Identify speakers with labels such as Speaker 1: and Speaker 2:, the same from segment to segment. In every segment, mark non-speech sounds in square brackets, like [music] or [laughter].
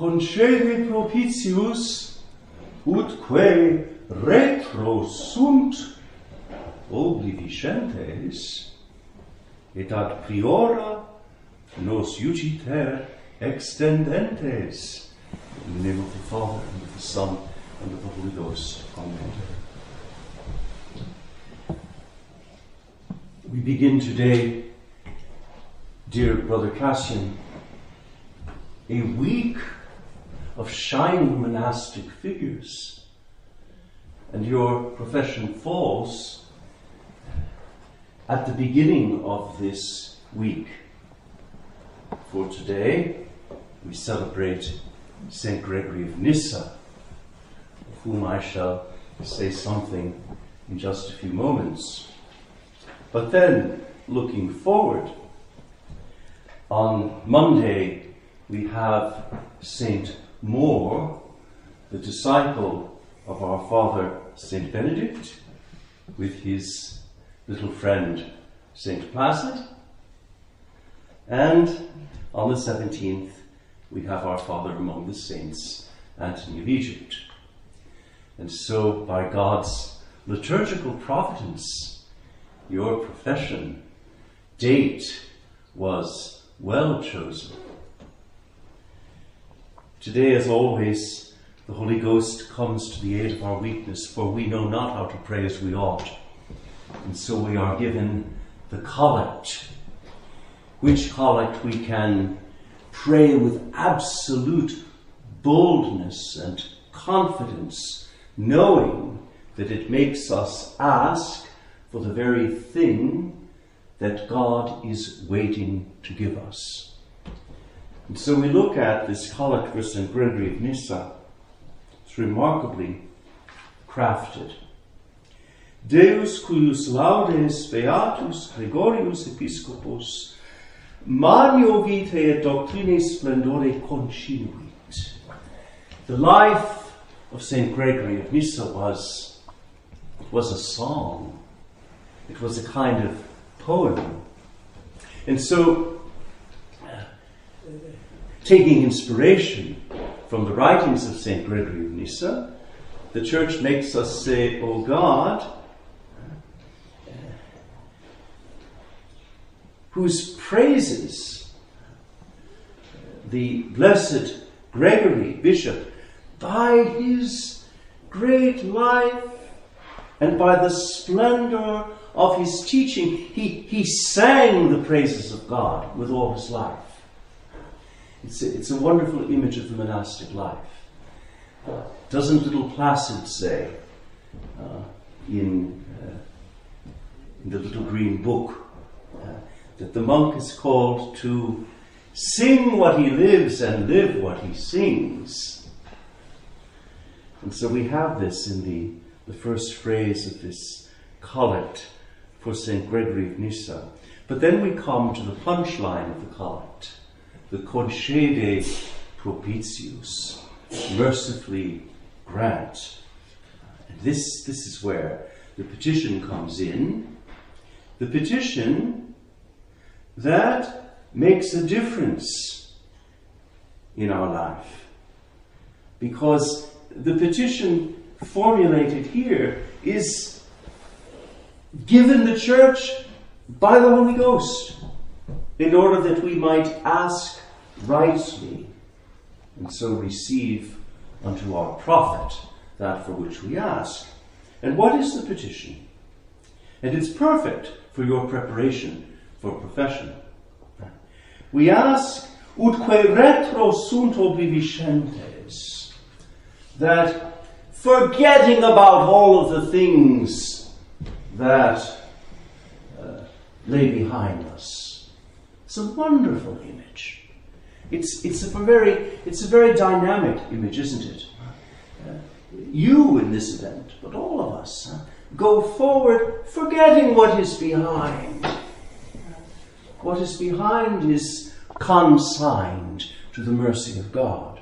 Speaker 1: concede propitius utque retro sunt obliviscentes et ad priora nos iugiter extendentes in the name of the Father and of the Son and of the Holy Ghost. Amen. We begin today, dear Brother Cassian, a week of shining monastic figures. And your profession falls at the beginning of this week. For today, we celebrate St. Gregory of Nyssa, of whom I shall say something in just a few moments. But then, looking forward, on Monday we have Saint Maur, the disciple of our father Saint Benedict, with his little friend Saint Placid. And on the 17th, we have our father among the saints, Antony of Egypt. And so, by God's liturgical providence, your profession date was well chosen. Today, as always, the Holy Ghost comes to the aid of our weakness, for we know not how to pray as we ought. And so we are given the collect, which collect we can pray with absolute boldness and confidence, knowing that it makes us ask for the very thing that God is waiting to give us. And so we look at this collect for St. Gregory of Nyssa. It's remarkably crafted. Deus cuius laudes beatus Gregorius episcopus manio vitae et splendore concinuit. The life of St. Gregory of Nyssa was, was a song it was a kind of poem. And so, taking inspiration from the writings of St. Gregory of Nyssa, the church makes us say, O God, whose praises the blessed Gregory, bishop, by his great life and by the splendor of his teaching, he, he sang the praises of God with all his life. It's a, it's a wonderful image of the monastic life. Uh, doesn't little Placid say uh, in, uh, in the little green book uh, that the monk is called to sing what he lives and live what he sings? And so we have this in the, the first phrase of this collect for St. Gregory of Nyssa. But then we come to the punchline of the collect, the concede propitius, mercifully grant. And this, this is where the petition comes in. The petition that makes a difference in our life. Because the petition formulated here is given the church by the Holy Ghost in order that we might ask rightly and so receive unto our profit that for which we ask. And what is the petition? And it's perfect for your preparation for profession. We ask, utque retro sunt obliviscentes, that forgetting about all of the things that uh, lay behind us. It's a wonderful image. It's, it's, a very, it's a very dynamic image, isn't it? Uh, you in this event, but all of us, go forward forgetting what is behind. What is behind is consigned to the mercy of God.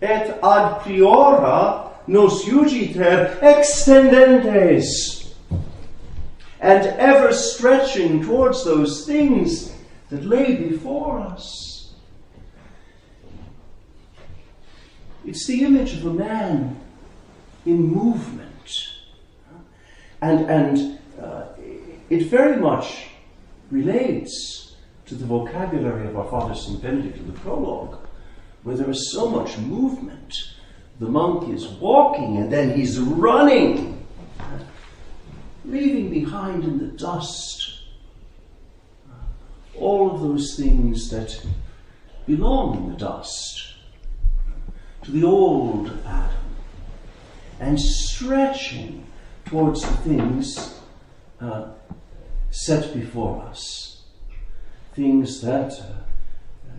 Speaker 1: Et ad priora nos iugiter extendentes, and ever stretching towards those things that lay before us. it's the image of a man in movement. And, and uh, it very much relates to the vocabulary of our Father St. Benedict in the prologue, where there is so much movement. The monk is walking and then he's running, leaving behind in the dust all of those things that belong in the dust to the old Adam and stretching towards the things uh, set before us. Things that uh,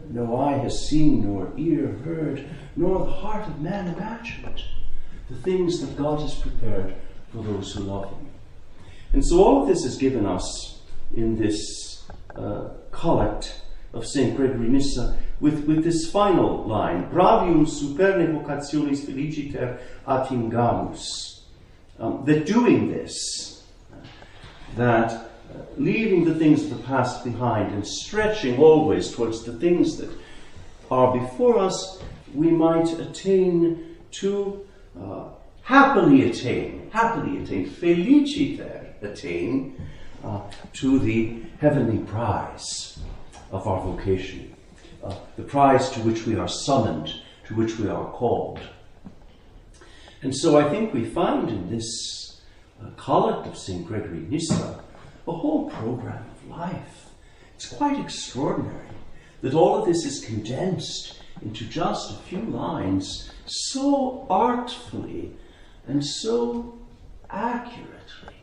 Speaker 1: no eye has seen, nor ear heard, nor the heart of man imagined. The things that God has prepared for those who love Him. And so all of this is given us in this uh, collect of St. Gregory Nyssa with, with this final line Bravium superne vocationis feliciter atingamus. Um, that doing this, that uh, leaving the things of the past behind and stretching always towards the things that are before us, we might attain to uh, happily attain, happily attain, feliciter attain uh, to the heavenly prize of our vocation, uh, the prize to which we are summoned, to which we are called. And so I think we find in this uh, collect of St. Gregory Nyssa a whole program of life. It's quite extraordinary that all of this is condensed into just a few lines so artfully and so accurately.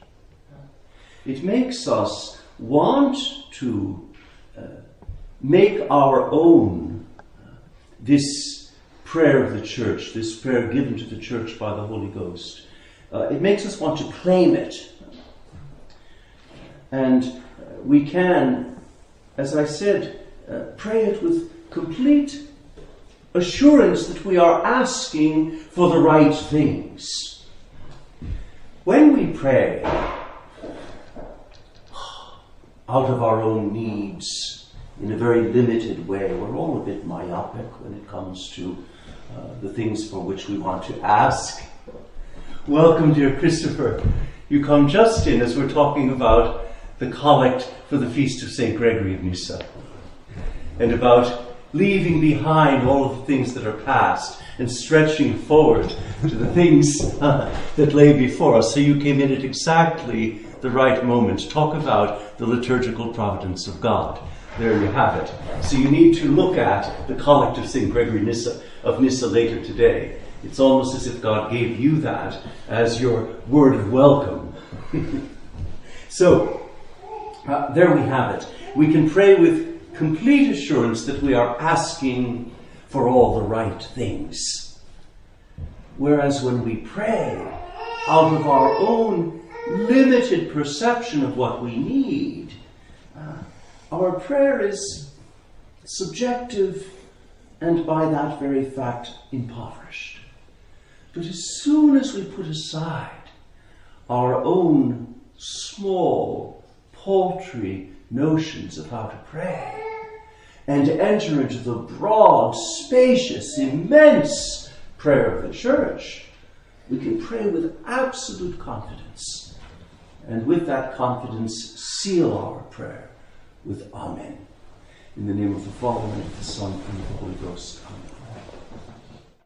Speaker 1: It makes us want to uh, make our own uh, this prayer of the church, this prayer given to the church by the Holy Ghost. Uh, it makes us want to claim it. And uh, we can, as I said, uh, pray it with complete assurance that we are asking for the right things. When we pray out of our own needs in a very limited way, we're all a bit myopic when it comes to uh, the things for which we want to ask. Welcome, dear Christopher. You come just in as we're talking about the collect for the feast of St. Gregory of Nyssa and about leaving behind all of the things that are past and stretching forward to the things uh, [laughs] that lay before us. So you came in at exactly the right moment. Talk about the liturgical providence of God. There you have it. So you need to look at the collect of St. Gregory Nyssa, of Nyssa later today. It's almost as if God gave you that as your word of welcome. [laughs] so, uh, there we have it. We can pray with complete assurance that we are asking for all the right things. Whereas when we pray out of our own limited perception of what we need, uh, our prayer is subjective and by that very fact impoverished. But as soon as we put aside our own small, paltry notions of how to pray, and enter into the broad, spacious, immense prayer of the church, we can pray with absolute confidence. And with that confidence, seal our prayer with Amen. In the name of the Father, and of the Son, and of the Holy Ghost. Amen.